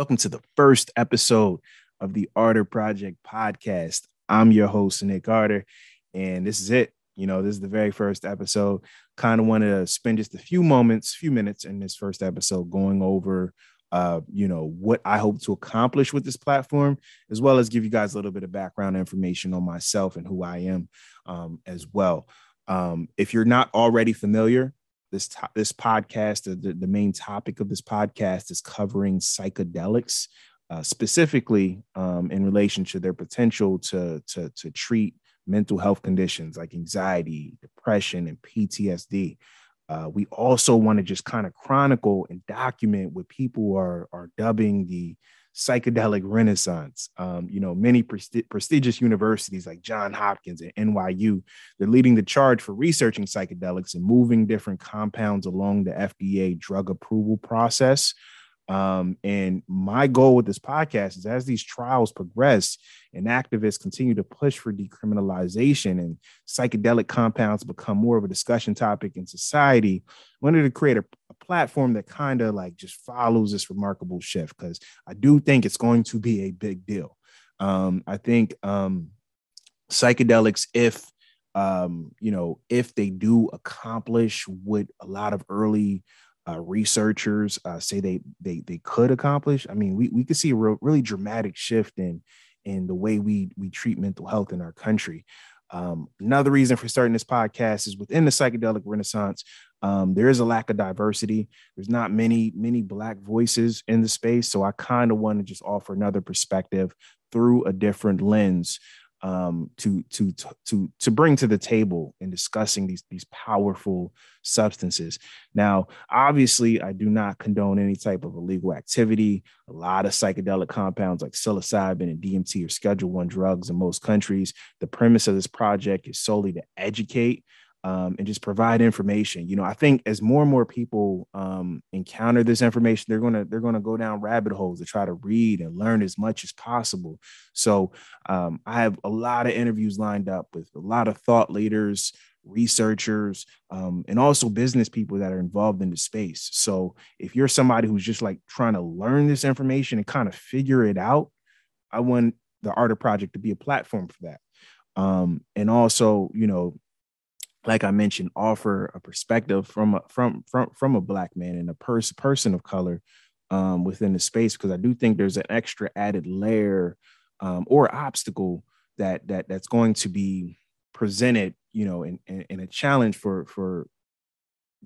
Welcome to the first episode of the Arter Project podcast. I'm your host, Nick Arter, and this is it. You know, this is the very first episode. Kind of wanted to spend just a few moments, few minutes in this first episode going over uh, you know, what I hope to accomplish with this platform, as well as give you guys a little bit of background information on myself and who I am um, as well. Um, if you're not already familiar, this to- this podcast, the, the main topic of this podcast is covering psychedelics, uh, specifically um, in relation to their potential to, to, to treat mental health conditions like anxiety, depression, and PTSD. Uh, we also want to just kind of chronicle and document what people are, are dubbing the psychedelic renaissance. Um, you know, many presti- prestigious universities like John Hopkins and NYU, they're leading the charge for researching psychedelics and moving different compounds along the FDA drug approval process. Um, and my goal with this podcast is as these trials progress and activists continue to push for decriminalization and psychedelic compounds become more of a discussion topic in society, I wanted to create a, a platform that kind of like just follows this remarkable shift because I do think it's going to be a big deal. Um, I think um, psychedelics, if um, you know, if they do accomplish what a lot of early uh, researchers uh, say they they they could accomplish. I mean, we we could see a real, really dramatic shift in in the way we we treat mental health in our country. Um, another reason for starting this podcast is within the psychedelic renaissance, um, there is a lack of diversity. There's not many many black voices in the space, so I kind of want to just offer another perspective through a different lens um, to to to to bring to the table in discussing these these powerful substances. Now, obviously, I do not condone any type of illegal activity. A lot of psychedelic compounds like psilocybin and DMT are Schedule One drugs in most countries. The premise of this project is solely to educate um, and just provide information. You know, I think as more and more people um, encounter this information, they're gonna they're gonna go down rabbit holes to try to read and learn as much as possible. So um, I have a lot of interviews lined up with a lot of thought leaders, researchers, um, and also business people that are involved in the space. So if you're somebody who's just like trying to learn this information and kind of figure it out, I want the Arter Project to be a platform for that. Um, and also, you know, like I mentioned, offer a perspective from a from from from a black man and a person person of color um, within the space because I do think there's an extra added layer um, or obstacle that that that's going to be presented, you know, in, in, in a challenge for for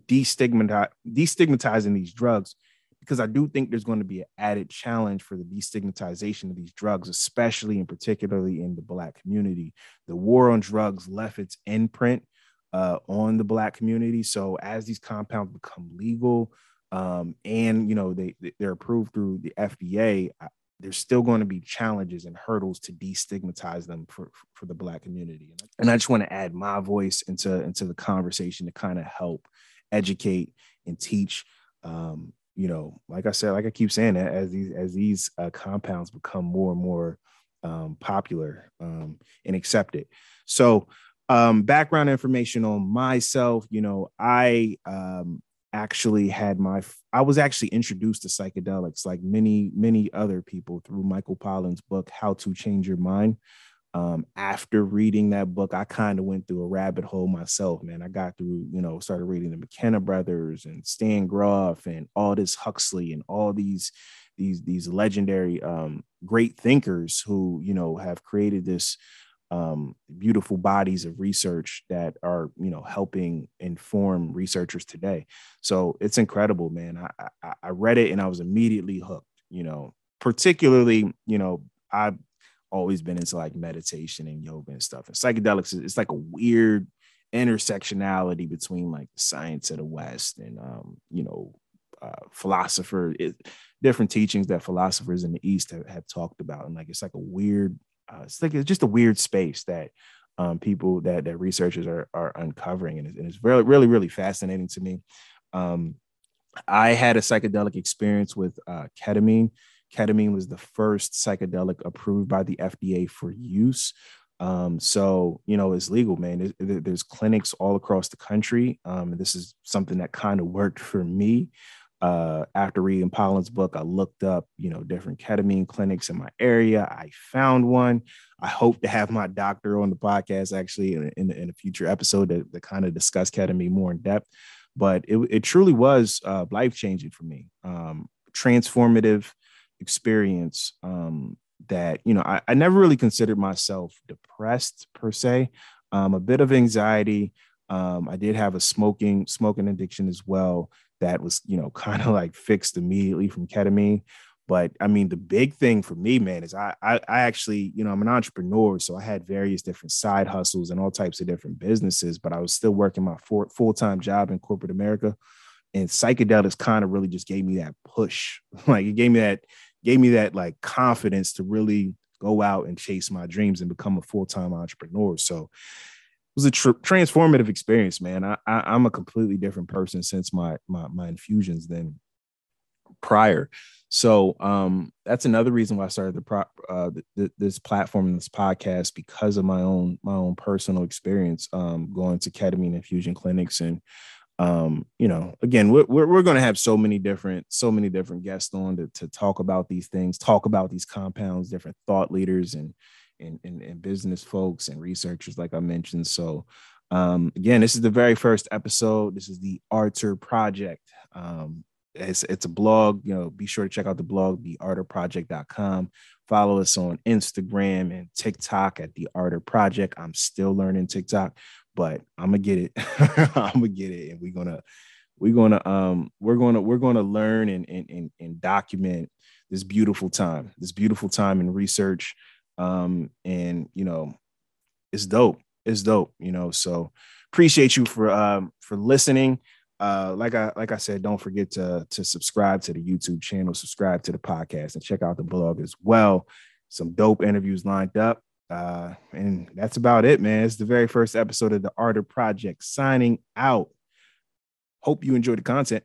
destigmatize, destigmatizing these drugs because I do think there's going to be an added challenge for the destigmatization of these drugs, especially and particularly in the Black community. The war on drugs left its imprint uh, on the black community. So as these compounds become legal, um, and you know they they're approved through the FDA, there's still going to be challenges and hurdles to destigmatize them for for the black community. And I just want to add my voice into into the conversation to kind of help educate and teach. Um, you know, like I said, like I keep saying, as these as these uh, compounds become more and more um, popular um, and accepted. So um, background information on myself, you know, I um, actually had my, I was actually introduced to psychedelics like many, many other people through Michael Pollan's book, How to Change Your Mind. Um, after reading that book, I kind of went through a rabbit hole myself, man. I got through, you know, started reading the McKenna brothers and Stan Grof and Aldous Huxley and all these, these, these legendary, um, great thinkers who, you know, have created this, um, beautiful bodies of research that are you know helping inform researchers today. So it's incredible man. I, I, I read it and i was immediately hooked you know. Particularly you know i've always been into like meditation and yoga and stuff. And psychedelics it's like a weird intersectionality between like the science of the west and um, you know uh, philosopher it, different teachings that philosophers in the east have, have talked about. And like it's like a weird uh, it's like it's just a weird space that um, people that that researchers are are uncovering, and it's, and it's really really really fascinating to me. Um, I had a psychedelic experience with uh, ketamine. Ketamine was the first psychedelic approved by the FDA for use. Um, so you know it's legal, man. There's, there's clinics all across the country. Um, this is something that kind of worked for me. Uh, after reading Pollan's book, I looked up, you know, different ketamine clinics in my area. I found one. I hope to have my doctor on the podcast actually in, in, in a future episode to, to kind of discuss ketamine more in depth. But it, it truly was uh, life changing for me, um, transformative experience. Um, that you know, I, I, never really considered myself depressed per se. Um, a bit of anxiety. Um, I did have a smoking smoking addiction as well that was, you know, kind of like fixed immediately from ketamine. But I mean, the big thing for me, man, is I, I, I actually, you know, I'm an entrepreneur, so I had various different side hustles and all types of different businesses, but I was still working my full time job in corporate America. And psychedelics kind of really just gave me that push, like it gave me that, gave me that like confidence to really go out and chase my dreams and become a full time entrepreneur. So was a tr- transformative experience, man. I, I am a completely different person since my my my infusions than prior. So um, that's another reason why I started the pro- uh, this platform this podcast because of my own my own personal experience um, going to ketamine infusion clinics and um, you know again we're, we're, we're going to have so many different so many different guests on to, to talk about these things talk about these compounds different thought leaders and and, and, and business folks and researchers, like I mentioned. So, um, again, this is the very first episode. This is the Arter Project. Um, it's, it's a blog. You know, be sure to check out the blog, thearterproject.com. Follow us on Instagram and TikTok at the Arter Project. I'm still learning TikTok, but I'm gonna get it. I'm gonna get it, and we're gonna we're gonna um we're gonna we're gonna learn and and and, and document this beautiful time, this beautiful time in research um, and you know, it's dope. It's dope, you know. So appreciate you for um for listening. Uh, like I like I said, don't forget to to subscribe to the YouTube channel, subscribe to the podcast, and check out the blog as well. Some dope interviews lined up. Uh, and that's about it, man. It's the very first episode of the Arter Project. Signing out. Hope you enjoyed the content.